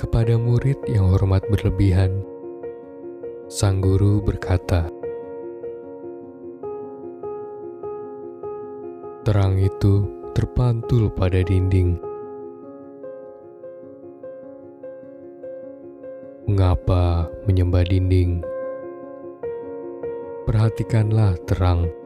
Kepada murid yang hormat berlebihan, sang guru berkata, "Terang itu terpantul pada dinding. Mengapa menyembah dinding? Perhatikanlah terang."